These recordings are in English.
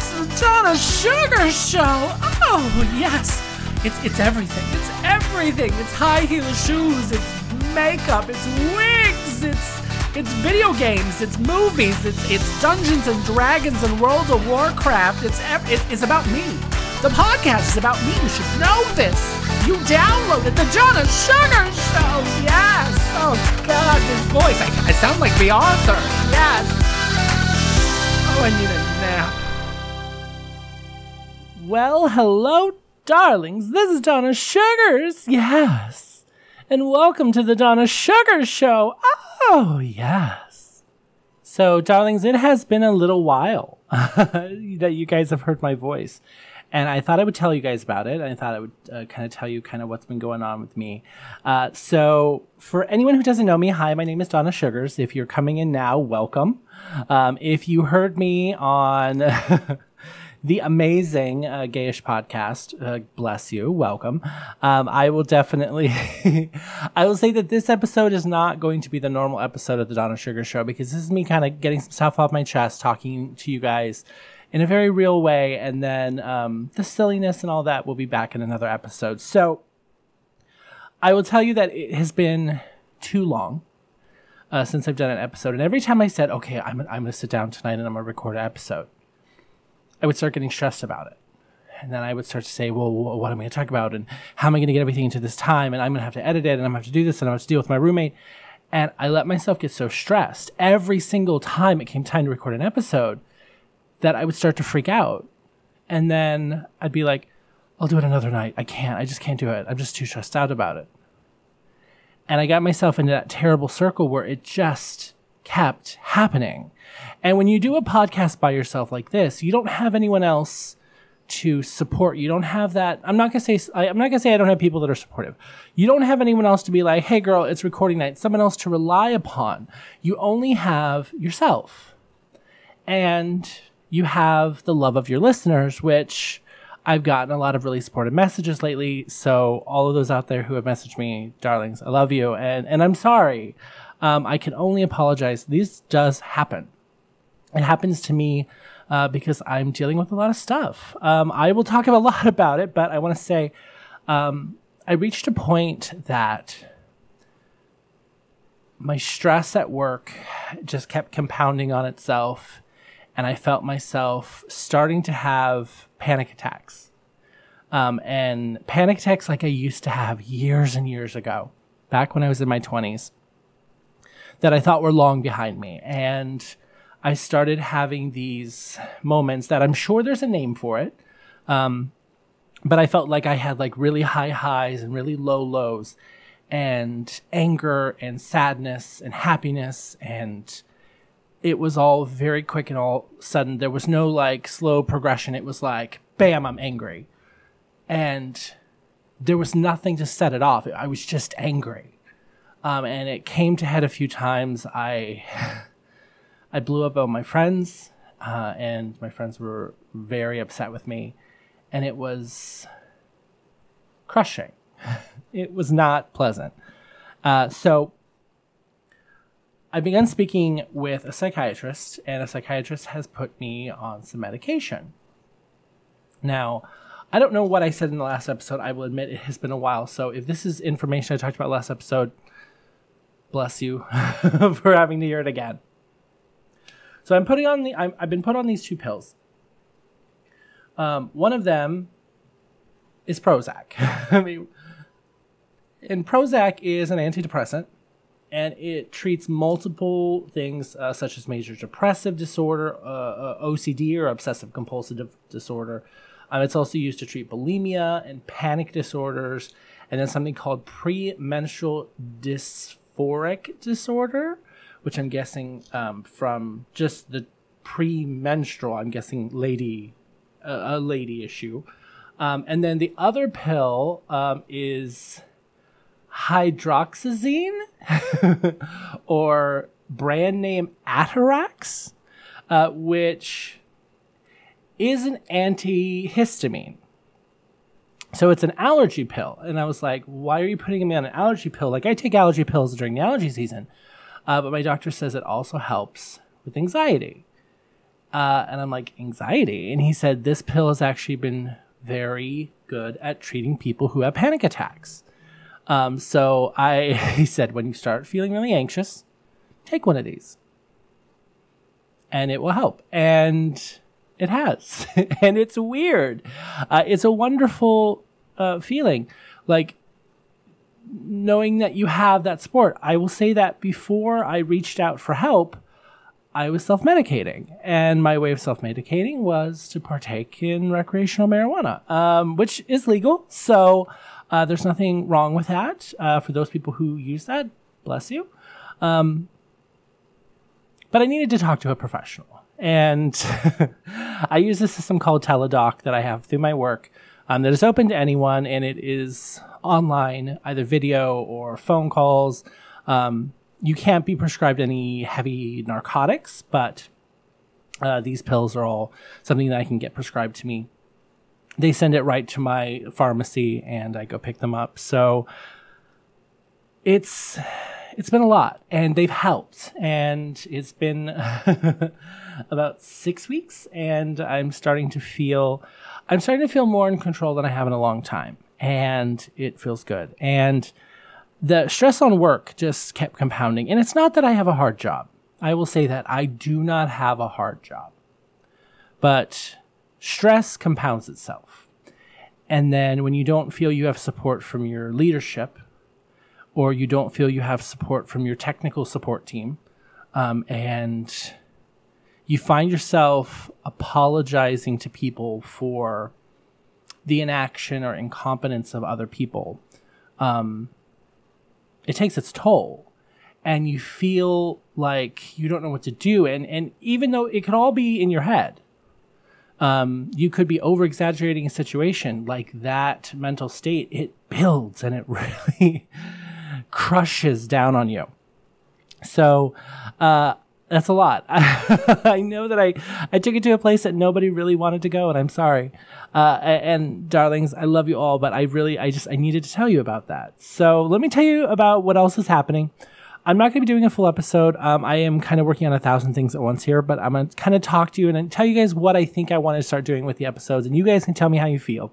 It's the Donna Sugar Show. Oh, yes. It's, it's everything. It's everything. It's high heel shoes. It's makeup. It's wigs. It's it's video games. It's movies. It's it's Dungeons and Dragons and World of Warcraft. It's it, it's about me. The podcast is about me. You should know this. You downloaded the Donna Sugar Show. Yes. Oh God, this voice. I, I sound like the author. Yes. Oh, I need nap. Well, hello, darlings. This is Donna Suggarz. Yes. And welcome to the Donna Suggarz Show. Oh, yes. So, darlings, it has been a little while that you guys have heard my voice. And I thought I would tell you guys about it. I thought I would uh, kind of tell you kind of what's been going on with me. Uh, so, for anyone who doesn't know me, hi, my name is Donna Suggarz. If you're coming in now, welcome. Um, if you heard me on the amazing uh, gayish podcast, uh, bless you, welcome. Um, I will definitely, I will say that this episode is not going to be the normal episode of the Donna Sugar Show because this is me kind of getting some stuff off my chest, talking to you guys in a very real way, and then um, the silliness and all that will be back in another episode. So I will tell you that it has been too long uh, since I've done an episode, and every time I said, "Okay, I'm I'm going to sit down tonight and I'm going to record an episode," I would start getting stressed about it. And then I would start to say, well, what am I going to talk about? And how am I going to get everything into this time? And I'm going to have to edit it and I'm going to have to do this and I'm going to have to deal with my roommate. And I let myself get so stressed every single time it came time to record an episode that I would start to freak out. And then I'd be like, I'll do it another night. I can't. I just can't do it. I'm just too stressed out about it. And I got myself into that terrible circle where it just kept happening. And when you do a podcast by yourself like this, you don't have anyone else to support. You don't have that. I'm not gonna say. I'm not gonna say I don't have people that are supportive. You don't have anyone else to be like, "Hey, girl, it's recording night." Someone else to rely upon. You only have yourself, and you have the love of your listeners, which I've gotten a lot of really supportive messages lately. So all of those out there who have messaged me, darlings, I love you, and and I'm sorry. Um, I can only apologize. This does happen. It happens to me uh, because I'm dealing with a lot of stuff. Um, I will talk a lot about it, but I want to say um, I reached a point that my stress at work just kept compounding on itself, and I felt myself starting to have panic attacks. Um, and panic attacks like I used to have years and years ago, back when I was in my 20s, that I thought were long behind me. And I started having these moments that I'm sure there's a name for it. Um, but I felt like I had like really high highs and really low lows and anger and sadness and happiness. And it was all very quick and all sudden there was no like slow progression. It was like bam i'm angry. And there was nothing to set it off. I was just angry um, and it came to head a few times i I blew up on my friends, uh, and my friends were very upset with me, and it was crushing. it was not pleasant. Uh, so I began speaking with a psychiatrist, and a psychiatrist has put me on some medication. Now, I don't know what I said in the last episode. I will admit it has been a while. So if this is information I talked about last episode, bless you for having to hear it again. So I'm putting on the. i have been put on these two pills. Um, one of them is Prozac. I mean, and Prozac is an antidepressant, and it treats multiple things uh, such as major depressive disorder, uh, uh, OCD or obsessive compulsive disorder. Um, it's also used to treat bulimia and panic disorders, and then something called premenstrual dysphoric disorder, which I'm guessing um, from just the premenstrual, I'm guessing lady, uh, a lady issue. Um, and then the other pill um, is hydroxyzine or brand name Atarax, uh, which is an antihistamine. So it's an allergy pill. And I was like, why are you putting me on an allergy pill? Like, I take allergy pills during the allergy season. Uh, but my doctor says it also helps with anxiety. Uh, and I'm like, anxiety. And he said, this pill has actually been very good at treating people who have panic attacks. Um, so I, he said, when you start feeling really anxious, take one of these and it will help. And it has. and it's weird. Uh, it's a wonderful uh, feeling. Like, knowing that you have that support. I will say that before I reached out for help, I was self medicating. And my way of self medicating was to partake in recreational marijuana, um, which is legal. So uh, there's nothing wrong with that. Uh, for those people who use that, bless you. Um, but I needed to talk to a professional. And I use a system called Teladoc that I have through my work um, that is open to anyone and it is online, either video or phone calls. Um, you can't be prescribed any heavy narcotics, but uh, these pills are all something that I can get prescribed to me. They send it right to my pharmacy, and I go pick them up. So it's it's been a lot, and they've helped, and it's been about six weeks, and I'm starting to feel I'm starting to feel more in control than I have in a long time, and it feels good. And the stress on work just kept compounding. And it's not that I have a hard job. I will say that I do not have a hard job. But stress compounds itself. And then when you don't feel you have support from your leadership, or you don't feel you have support from your technical support team, um, and you find yourself apologizing to people for the inaction or incompetence of other people, um, it takes its toll. And you feel like you don't know what to do. And and even though it could all be in your head um, you could be over exaggerating a situation like that mental state it builds and it really crushes down on you. So uh, that's a lot. I know that I, I took it to a place that nobody really wanted to go, and I'm sorry. Uh, and darlings, I love you all, but I really, I just, I needed to tell you about that. So let me tell you about what else is happening. I'm not going to be doing a full episode. Um, I am kind of working on a thousand things at once here, but I'm going to kind of talk to you and tell you guys what I think I want to start doing with the episodes, and you guys can tell me how you feel.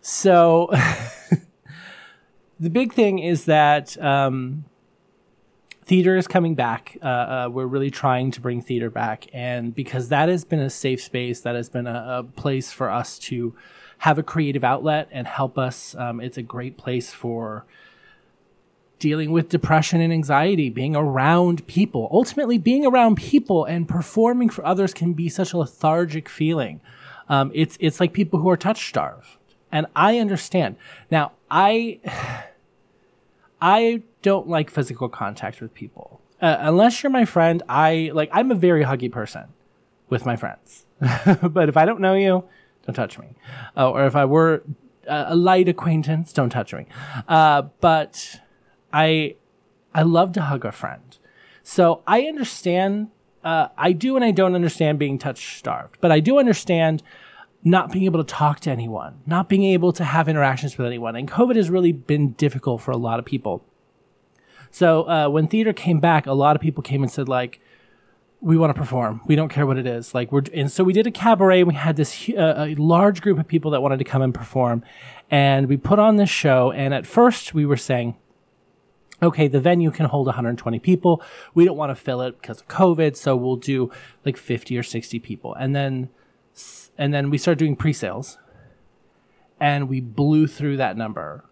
So, the big thing is that um, theater is coming back. Uh, uh, we're really trying to bring theater back, and because that has been a safe space, that has been a, a place for us to have a creative outlet and help us. Um, it's a great place for dealing with depression and anxiety, being around people. Ultimately, being around people and performing for others can be such a lethargic feeling. Um, it's it's like people who are touch starved, and I understand. Now, I I don't like physical contact with people. Uh, unless you're my friend, I like I'm a very huggy person with my friends. but if I don't know you, don't touch me. Uh, or if I were a light acquaintance, don't touch me. Uh, but I I love to hug a friend. So I understand uh, I do and I don't understand being touch starved, but I do understand not being able to talk to anyone, not being able to have interactions with anyone. And COVID has really been difficult for a lot of people. So uh, when theater came back, a lot of people came and said like, "We want to perform. We don't care what it is." Like we're and so we did a cabaret. And we had this uh, a large group of people that wanted to come and perform, and we put on this show. And at first, we were saying, okay, the venue can hold 120 people. We don't want to fill it because of COVID, so we'll do like 50 or 60 people. And then and then we started doing pre-sales. And we blew through that number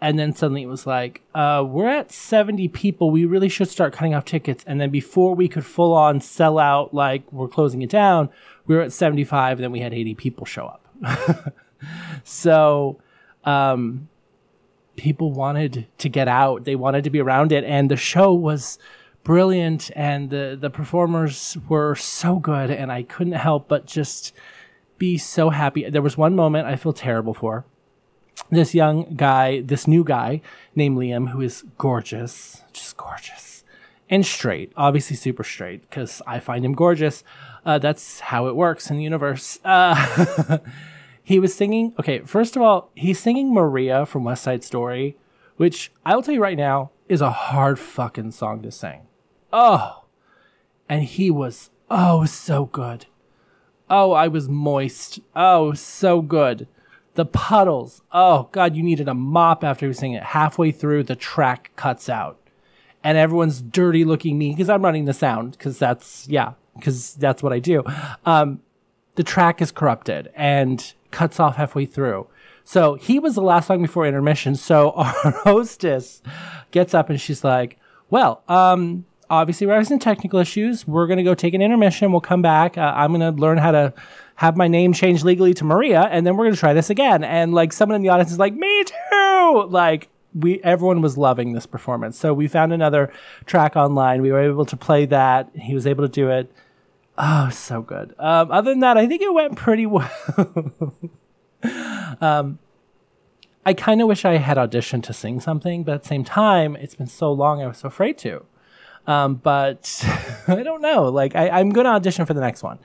and then suddenly it was like uh, we're at 70 people. We really should start cutting off tickets. And then before we could full on sell out like we're closing it down we were at 75 and then we had 80 people show up. So um, people wanted to get out. They wanted to be around it. And the show was brilliant. And the, the performers were so good. And i couldn't help but just be so happy. There was one moment i feel terrible for this young guy, this new guy named Liam, who is gorgeous, just gorgeous, and straight, obviously super straight, because I find him gorgeous. Uh, that's how it works in the universe. Uh, he was singing, okay, first of all, he's singing Maria from West Side Story, which I will tell you right now is a hard fucking song to sing. Oh, and he was Oh, so good. Oh, I was moist. Oh, so good. The puddles. Oh, God, you needed a mop after you sing it. Halfway through, the track cuts out. And everyone's dirty looking me because I'm running the sound because that's, yeah, because that's what I do. Um, the track is corrupted and cuts off halfway through. So he was the last song before intermission. So our hostess gets up and she's like, well, um, obviously we're having some technical issues. We're going to go take an intermission. We'll come back. Uh, I'm going to learn how to have my name changed legally to Maria, and then we're going to try this again. And like someone in the audience is like, me too. Like we, everyone was loving this performance. So we found another track online. We were able to play that. He was able to do it. Oh, so good. Um, other than that, I think it went pretty well. um, I kind of wish I had auditioned to sing something, but at the same time, it's been so long, I was so afraid to. Um, but I don't know. Like, I, am going to audition for the next one.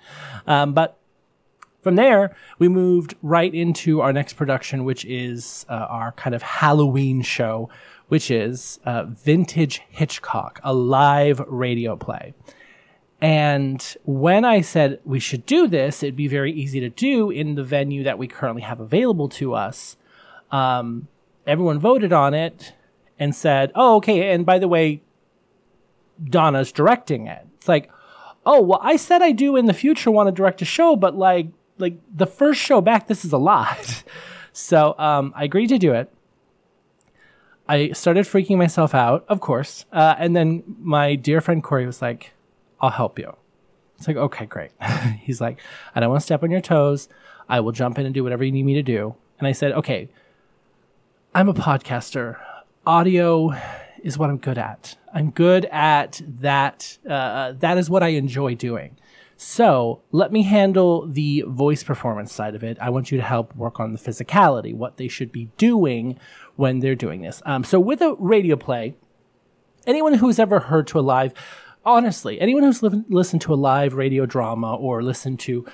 Um, but from there, we moved right into our next production, which is uh, our kind of Halloween show, which is uh, Vintage Hitchcock, a live radio play. And when I said we should do this, it'd be very easy to do in the venue that we currently have available to us. Um, everyone voted on it and said, oh, okay. And by the way, Donna's directing it. It's like, oh, well, I said I do in the future want to direct a show, but like, like the first show back, this is a lot. so um, I agreed to do it. I started freaking myself out, of course. Uh, and then my dear friend Corey was like, I'll help you. It's like, okay, great. He's like, I don't want to step on your toes. I will jump in and do whatever you need me to do. And I said, okay, I'm a podcaster. Audio is what I'm good at. I'm good at that. Uh, that is what I enjoy doing. So let me handle the voice performance side of it. I want you to help work on the physicality, what they should be doing when they're doing this. Um, so with a radio play, anyone who's ever heard to a live honestly, anyone who's li- listened to a live radio drama or listened to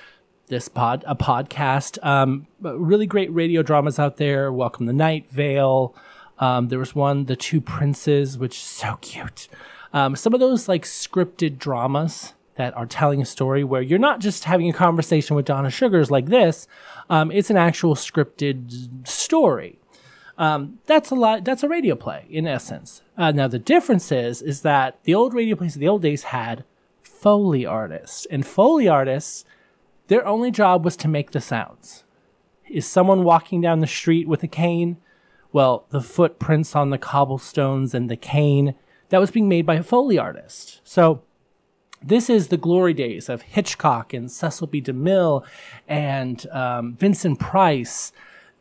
this pod, a podcast, um, really great radio dramas out there. Welcome the Night Vale. Um, there was one, The Two Princes, which is so cute. Um, some of those like scripted dramas that are telling a story where you're not just having a conversation with Donna Suggarz like this. Um, it's an actual scripted story. Um, that's a lot. That's a radio play in essence. Uh, now the difference is, is that the old radio plays of the old days had foley artists, and foley artists, their only job was to make the sounds. Is someone walking down the street with a cane? Well, the footprints on the cobblestones and the cane that was being made by a foley artist. So this is the glory days of Hitchcock and Cecil B. DeMille and um, Vincent Price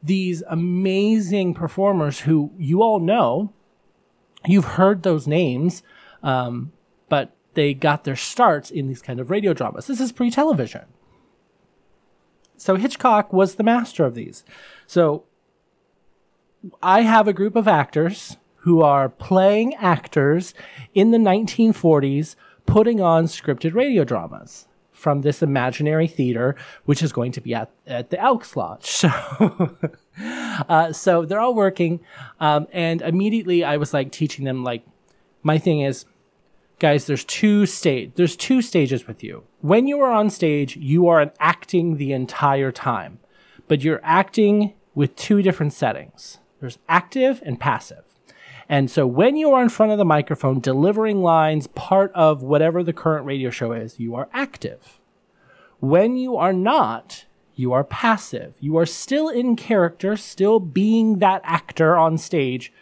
these amazing performers who you all know. You've heard those names, um, but they got their starts in these kind of radio dramas. This is pre television. So Hitchcock was the master of these. So I have a group of actors who are playing actors in the 1940s putting on scripted radio dramas from this imaginary theater, which is going to be at, at the Elks Lodge. So, uh, so they're all working. Um, and immediately I was like teaching them, like, my thing is, guys, there's two stage, there's two stages with you. When you are on stage, you are acting the entire time, but you're acting with two different settings. There's active and passive. And so when you are in front of the microphone delivering lines, part of whatever the current radio show is, you are active. When you are not, you are passive. You are still in character, still being that actor on stage,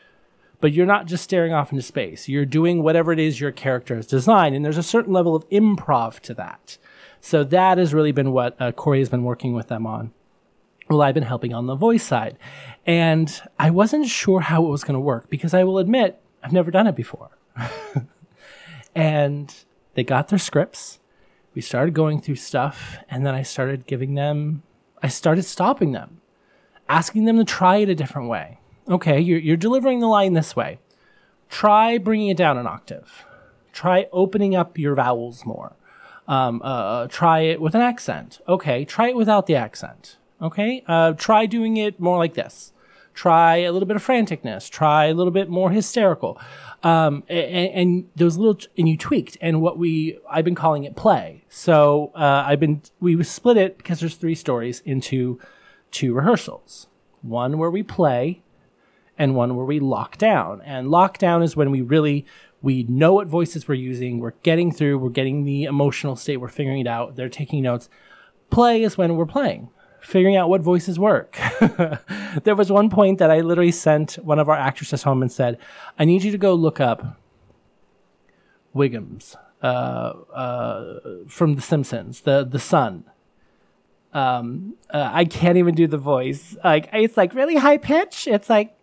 but you're not just staring off into space. You're doing whatever it is your character has designed, and there's a certain level of improv to that. So that has really been what uh, Corey has been working with them on. Well, I've been helping on the voice side. And I wasn't sure how it was going to work because I will admit, I've never done it before. and they got their scripts. We started going through stuff. And then I started giving them, I started stopping them, asking them to try it a different way. Okay, you're, you're delivering the line this way. Try bringing it down an octave. Try opening up your vowels more. Um, uh, uh try it with an accent. Okay, try it without the accent. Okay, uh, try doing it more like this try a little bit of franticness, try a little bit more hysterical. Um, and, and, those little, and you tweaked. And what we, I've been calling it play. So, uh, I've been, we split it because there's three stories into two rehearsals. One where we play and one where we lock down. And lockdown is when we really, we know what voices we're using. We're getting through. We're getting the emotional state. We're figuring it out. They're taking notes. Play is when we're playing figuring out what voices work. there was one point that I literally sent one of our actresses home and said, I need you to go look up Wiggums uh, uh, from The Simpsons, the, the son. Um, uh, I can't even do the voice. Like, it's like really high pitch. It's like,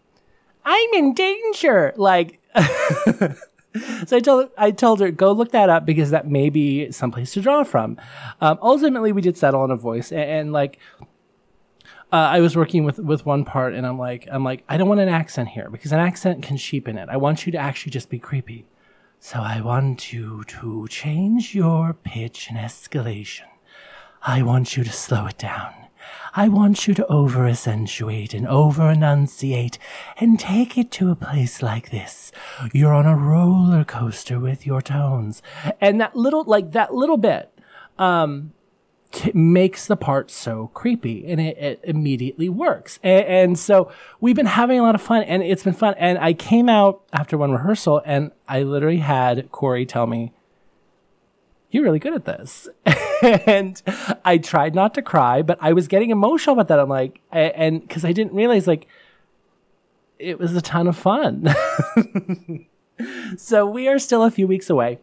I'm in danger. Like, so I told I told her go look that up because that may be someplace to draw from. Um, ultimately, we did settle on a voice, and, and like uh, I was working with with one part, and I'm like, I'm like, I don't want an accent here because an accent can cheapen it. I want you to actually just be creepy. So I want you to change your pitch and escalation. I want you to slow it down. I want you to over accentuate and over enunciate and take it to a place like this. You're on a roller coaster with your tones. And that little, like that little bit, um, t- makes the part so creepy and it, it immediately works. And, and, so we've been having a lot of fun and it's been fun. And I came out after one rehearsal and I literally had Corey tell me, you're really good at this. and I tried not to cry, but I was getting emotional about that. I'm like, and because I didn't realize like it was a ton of fun. so we are still a few weeks away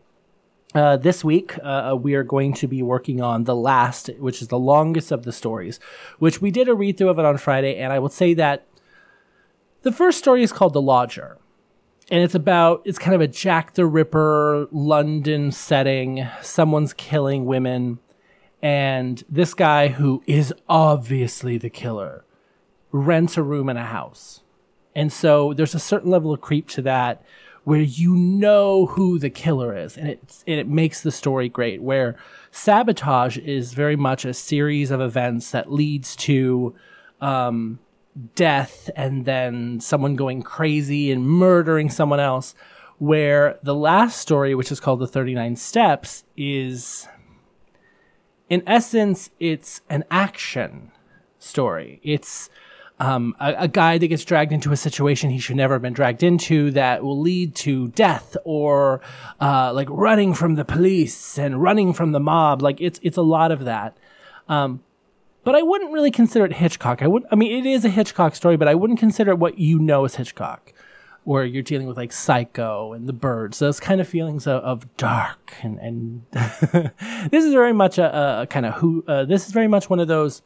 uh, this week, uh, we are going to be working on the last, which is the longest of the stories, which we did a read through of it on Friday. And I will say that the first story is called The Lodger. And it's about, it's kind of a Jack the Ripper London setting. Someone's killing women. And this guy, who is obviously the killer, rents a room in a house. And so there's a certain level of creep to that where you know who the killer is and it, and it makes the story great where sabotage is very much a series of events that leads to um, death and then someone going crazy and murdering someone else where the last story which is called the 39 steps is in essence it's an action story. It's um, a, a, guy that gets dragged into a situation he should never have been dragged into that will lead to death or uh, like running from the police and running from the mob. Like it's it's a lot of that. Um, but I wouldn't really consider it Hitchcock. I would. I mean, it is a Hitchcock story, but I wouldn't consider it what you know as Hitchcock, where you're dealing with like Psycho and The Birds, those kind of feelings of, of dark and and this is very much a, a kind of who. Uh, this is very much one of those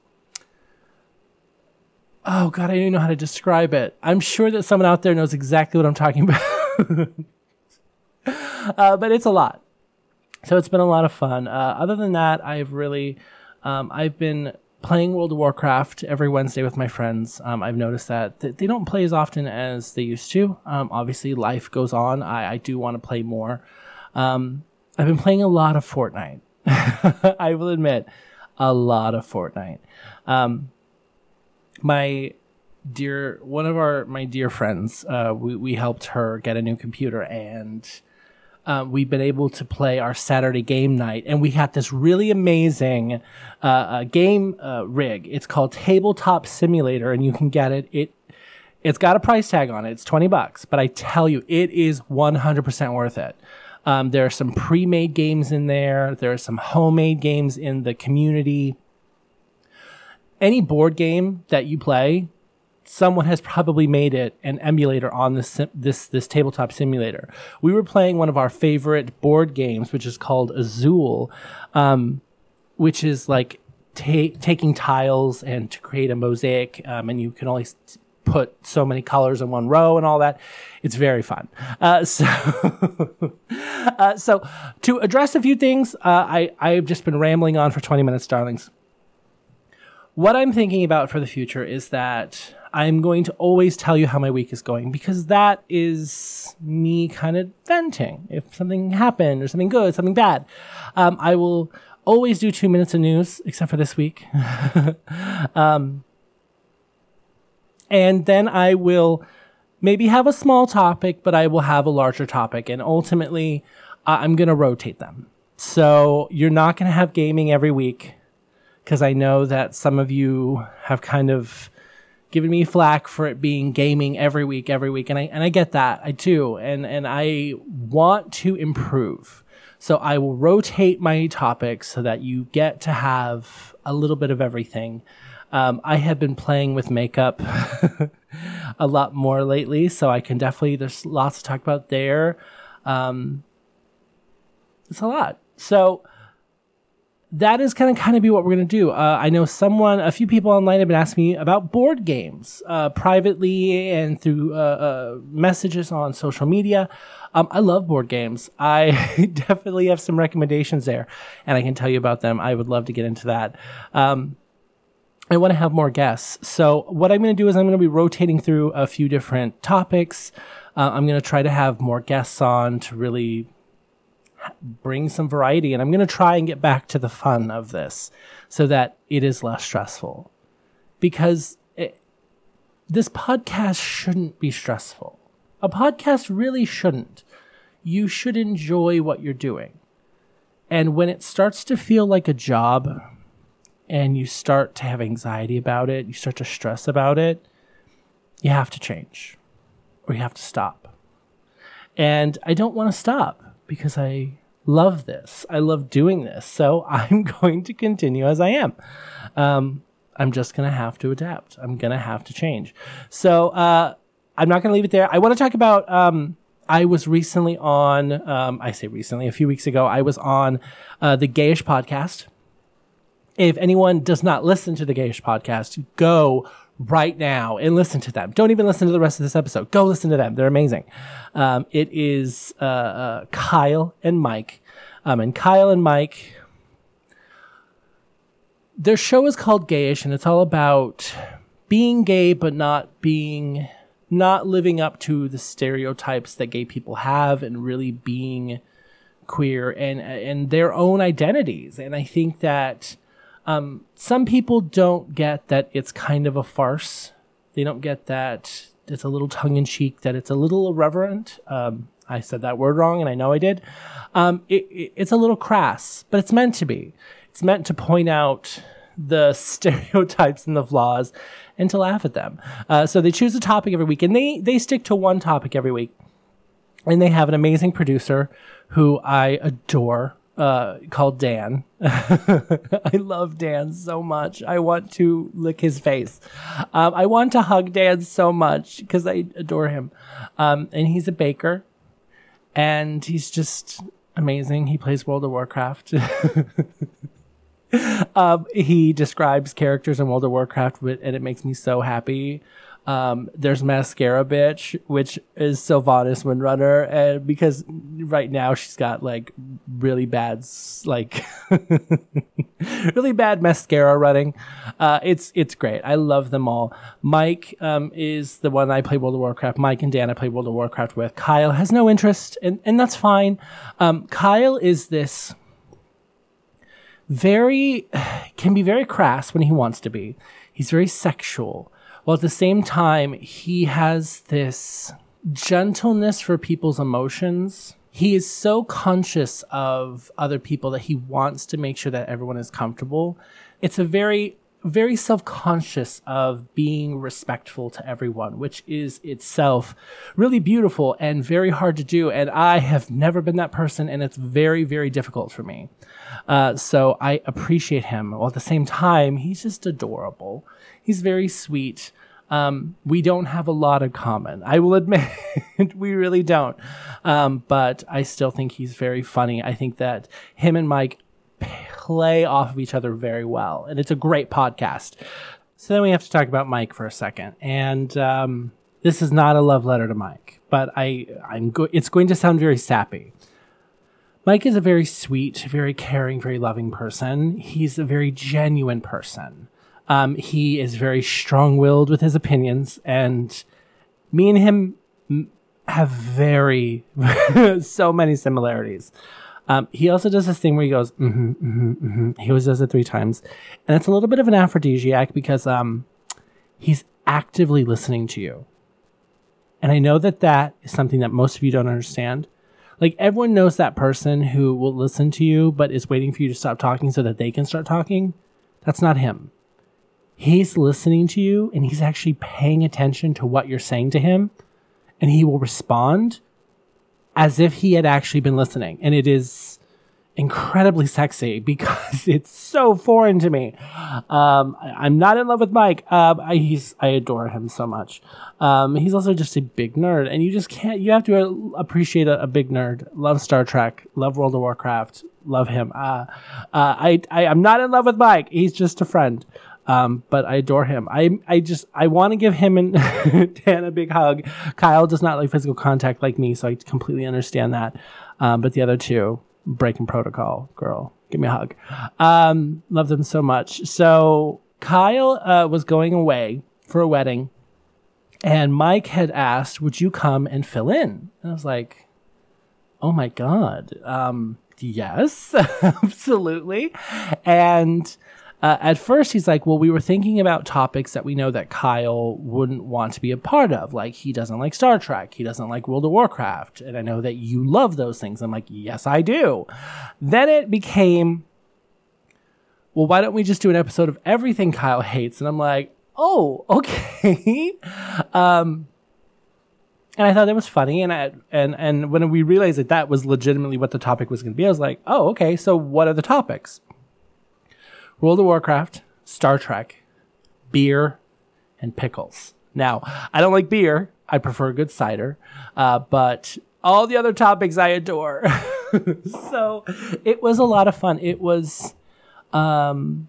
oh god, I don't even know how to describe it. I'm sure that someone out there knows exactly what I'm talking about. uh, but it's a lot. So it's been a lot of fun. Uh, other than that, I've really, um, I've been playing World of Warcraft every Wednesday with my friends. Um, I've noticed that th- they don't play as often as they used to. Um, obviously, life goes on. I, I do want to play more. Um, I've been playing a lot of Fortnite. I will admit, a lot of Fortnite. Um, my dear one of our my dear friends uh, we, we helped her get a new computer and uh, we've been able to play our saturday game night. And we had this really amazing uh, uh game uh, rig. It's called tabletop simulator and you can get it. It it's got a price tag on it. It's 20 bucks but i tell you it is 100% worth it. Um, there are some pre-made games in there. There are some homemade games in the community any board game that you play, someone has probably made it an emulator on this this this tabletop simulator. We were playing one of our favorite board games, which is called Azul, um, which is like ta- taking tiles and to create a mosaic, um, and you can only put so many colors in one row and all that. It's very fun. Uh, so, uh, so to address a few things, uh, I I've just been rambling on for twenty minutes, darlings what I'm thinking about for the future is that I'm going to always tell you how my week is going because that is me kind of venting. If something happened or something good, something bad, um, I will always do two minutes of news, except for this week. um, And then I will maybe have a small topic, but I will have a larger topic. And ultimately, uh, I'm going to rotate them. So you're not going to have gaming every week because I know that some of you have kind of given me flack for it being gaming every week, every week, and I and I get that, I do, and and I want to improve. So I will rotate my topics so that you get to have a little bit of everything. Um, I have been playing with makeup a lot more lately, so I can definitely there's lots to talk about there. Um, it's a lot. So that is going to kind of be what we're going to do. Uh, I know someone, a few people online have been asking me about board games uh, privately and through uh, uh messages on social media. Um, I love board games. I definitely have some recommendations there, and I can tell you about them. I would love to get into that. Um, I want to have more guests. So, what I'm going to do is I'm going to be rotating through a few different topics. Uh, I'm going to try to have more guests on to really bring some variety. And I'm going to try and get back to the fun of this so that it is less stressful. Because it, this podcast shouldn't be stressful. A podcast really shouldn't. You should enjoy what you're doing. And when it starts to feel like a job and you start to have anxiety about it, you start to stress about it, you have to change or you have to stop. And I don't want to stop because I love this. I love doing this. So I'm going to continue as I am. Um, I'm just going to have to adapt. I'm going to have to change. So uh, I'm not going to leave it there. I want to talk about. Um, I was recently on, um, I say recently, a few weeks ago, I was on uh, the Gayish podcast. If anyone does not listen to the Gayish podcast, go right now and listen to them. Don't even listen to the rest of this episode. Go listen to them. They're amazing. Um, it is uh, uh, Kyle and Mike. Um, and Kyle and Mike, their show is called Gayish, and it's all about being gay, but not being, not living up to the stereotypes that gay people have, and really being queer and and their own identities. And I think that um, some people don't get that it's kind of a farce. They don't get that it's a little tongue in cheek, that it's a little irreverent. Um, I said that word wrong, and I know I did. Um, it, it, it's a little crass, but it's meant to be. It's meant to point out the stereotypes and the flaws and to laugh at them. Uh, so they choose a topic every week, and they they stick to one topic every week. And they have an amazing producer who I adore uh, called Dan. I love Dan so much. I want to lick his face. Um, I want to hug Dan so much because I adore him. Um, and he's a baker, and he's just amazing. He plays World of Warcraft. um, he describes characters in World of Warcraft, and it makes me so happy. Um, there's Mascara Bitch, which is Sylvanas Windrunner, and because right now she's got like really bad, like really bad mascara running. Uh, it's it's great. I love them all. Mike um, is the one I play World of Warcraft. Mike and Dan I play World of Warcraft with. Kyle has no interest, and and that's fine. Um, Kyle is this very can be very crass when he wants to be. He's very sexual while at the same time, he has this gentleness for people's emotions. He is so conscious of other people that he wants to make sure that everyone is comfortable. It's a very very self-conscious of being respectful to everyone, which is itself really beautiful and very hard to do. And I have never been that person, and it's very, very difficult for me. Uh, so I appreciate him. While at the same time, he's just adorable. He's very sweet. Um, we don't have a lot in common. I will admit, we really don't. Um, but I still think he's very funny. I think that him and Mike play off of each other very well, and it's a great podcast. So then we have to talk about Mike for a second, and um, this is not a love letter to Mike, but I I'm go- it's going to sound very sappy. Mike is a very sweet, very caring, very loving person. He's a very genuine person. Um, he is very strong willed with his opinions, and me and him have very, so many similarities. Um, he also does this thing where he goes, mm-hmm, mm-hmm, mm-hmm. He always does it three times. And it's a little bit of an aphrodisiac because um, He's actively listening to you. And I know that that is something that most of you don't understand. Like everyone knows that person who will listen to you but is waiting for you to stop talking so that they can start talking. That's not him. He's listening to you and he's actually paying attention to what you're saying to him and he will respond as if he had actually been listening. And it is incredibly sexy because it's so foreign to me. Um, I, am not in love with Mike. Um, I, he's I adore him so much. Um, he's also just a big nerd, and you just can't. You have to appreciate a, a big nerd. Love Star Trek. Love World of Warcraft. Love him. Uh, uh, I, I I'm not in love with Mike. He's just a friend. Um, but I adore him. I I just I want to give him and Dan a big hug. Kyle does not like physical contact like me, so I completely understand that. Um, but the other two, breaking protocol, girl, give me a hug. Um, love them so much. So Kyle uh, was going away for a wedding, and Mike had asked, "Would you come and fill in?" And I was like, "Oh my god." Um, yes, absolutely. And uh, at first he's like, well, we were thinking about topics that we know that Kyle wouldn't want to be a part of. Like he doesn't like Star Trek. He doesn't like World of Warcraft. And I know that you love those things. I'm like, yes, I do. Then it became, well, why don't we just do an episode of everything Kyle hates? And I'm like, oh, okay. um, and I thought that was funny, and I, and and when we realized that that was legitimately what the topic was going to be, I was like, oh, okay. So what are the topics? World of Warcraft, Star Trek, beer, and pickles. Now, I don't like beer. I prefer good cider. Uh, but all the other topics I adore. so it was a lot of fun. It was um,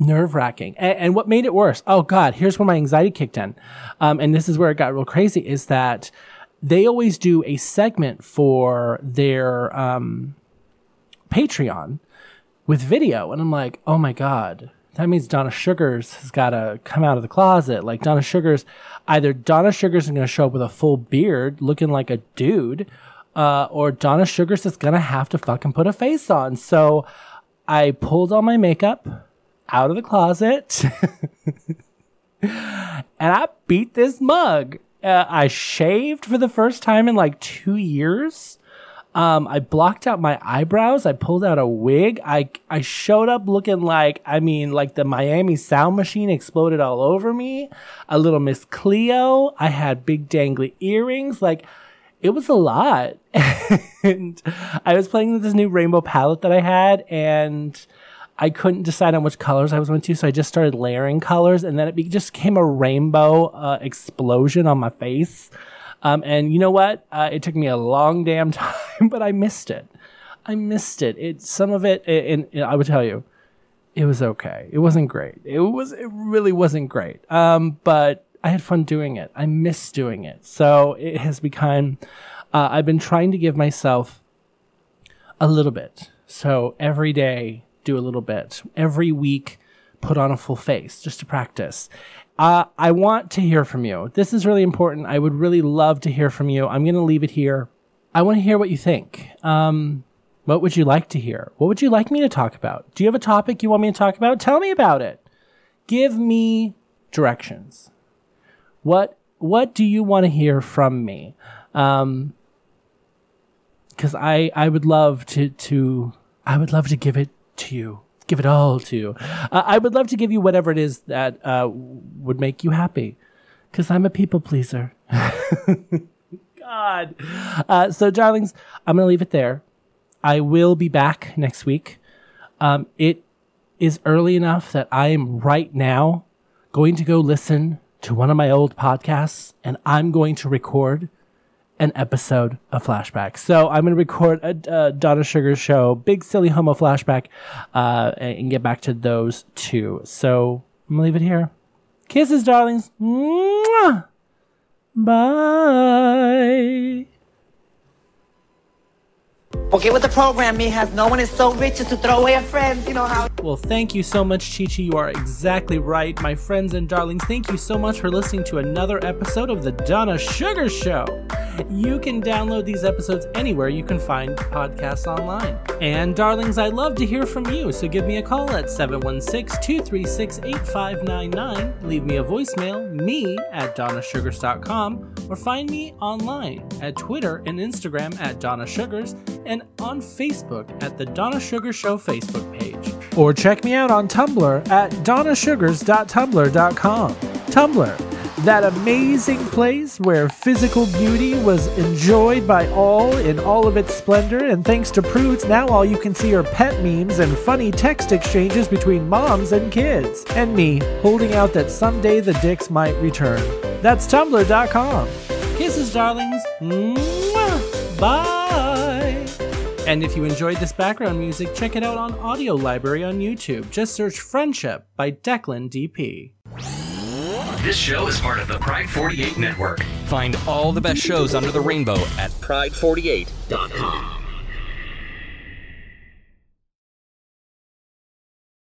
nerve wracking. And, and, what made it worse, oh God, here's where my anxiety kicked in. Um, and this is where it got real crazy is that they always do a segment for their um, Patreon with video. And I'm like, oh my God, that means Donna Suggarz has got to come out of the closet. Like Donna Suggarz, either Donna Suggarz is going to show up with a full beard looking like a dude, uh, or Donna Suggarz is going to have to fucking put a face on. So I pulled all my makeup out of the closet and I beat this mug. Uh, I shaved for the first time in like two years. Um, I blocked out my eyebrows. I pulled out a wig. I I showed up looking like I mean like the Miami sound machine exploded all over me. A little Miss Cleo. I had big dangly earrings. Like it was a lot. and I was playing with this new rainbow palette that I had and I couldn't decide on which colors I was going to, so I just started layering colors, and then it be- just came a rainbow uh, explosion on my face. Um, and you know what? Uh, it took me a long damn time, but I missed it. I missed it. It some of it, and, I would tell you, it was okay. It wasn't great. It was. It really wasn't great. Um, but I had fun doing it. I miss doing it. So it has become. Uh, I've been trying to give myself a little bit. So every day, do a little bit. Every week, put on a full face just to practice. Uh, I want to hear from you. This is really important. I would really love to hear from you. I'm going to leave it here. I want to hear what you think. Um, what would you like to hear? What would you like me to talk about? Do you have a topic you want me to talk about? Tell me about it. Give me directions. What what do you want to hear from me? Um, because I I would love to to I would love to give it to you give it all to. You. Uh, I would love to give you whatever it is that uh, would make you happy, because I'm a people pleaser. God. Uh, so, darlings, I'm going to leave it there. I will be back next week. Um, it is early enough that I am right now going to go listen to one of my old podcasts and I'm going to record an episode of Flashback. So I'm going to record a, a Donna Sugar show, big silly homo flashback, uh, and get back to those two. So I'm going to leave it here. Kisses, darlings. Mwah! Bye. Get with the program, me has No one is so rich as to throw away a friend. You know how. Well, thank you so much, Chi Chi. You are exactly right. My friends and darlings, thank you so much for listening to another episode of The Donna Sugar Show. You can download these episodes anywhere you can find podcasts online. And darlings, I'd love to hear from you, so give me a call at 716 236 8599. Leave me a voicemail, me at donnasuggarz.com, or find me online at Twitter and Instagram at Donna Suggarz and on Facebook at the Donna Sugar Show Facebook page. Or check me out on Tumblr at donnasuggarz.tumblr.com. Tumblr, that amazing place where physical beauty was enjoyed by all in all of its splendor, and thanks to Prudes, now all you can see are pet memes and funny text exchanges between moms and kids, and me holding out that someday the dicks might return. That's tumblr.com. Kisses, darlings. Mwah. Bye. And if you enjoyed this background music, check it out on Audio Library on YouTube. Just search Friendship by Declan DP. This show is part of the Pride 48 network. Find all the best shows under the rainbow at pride48.com.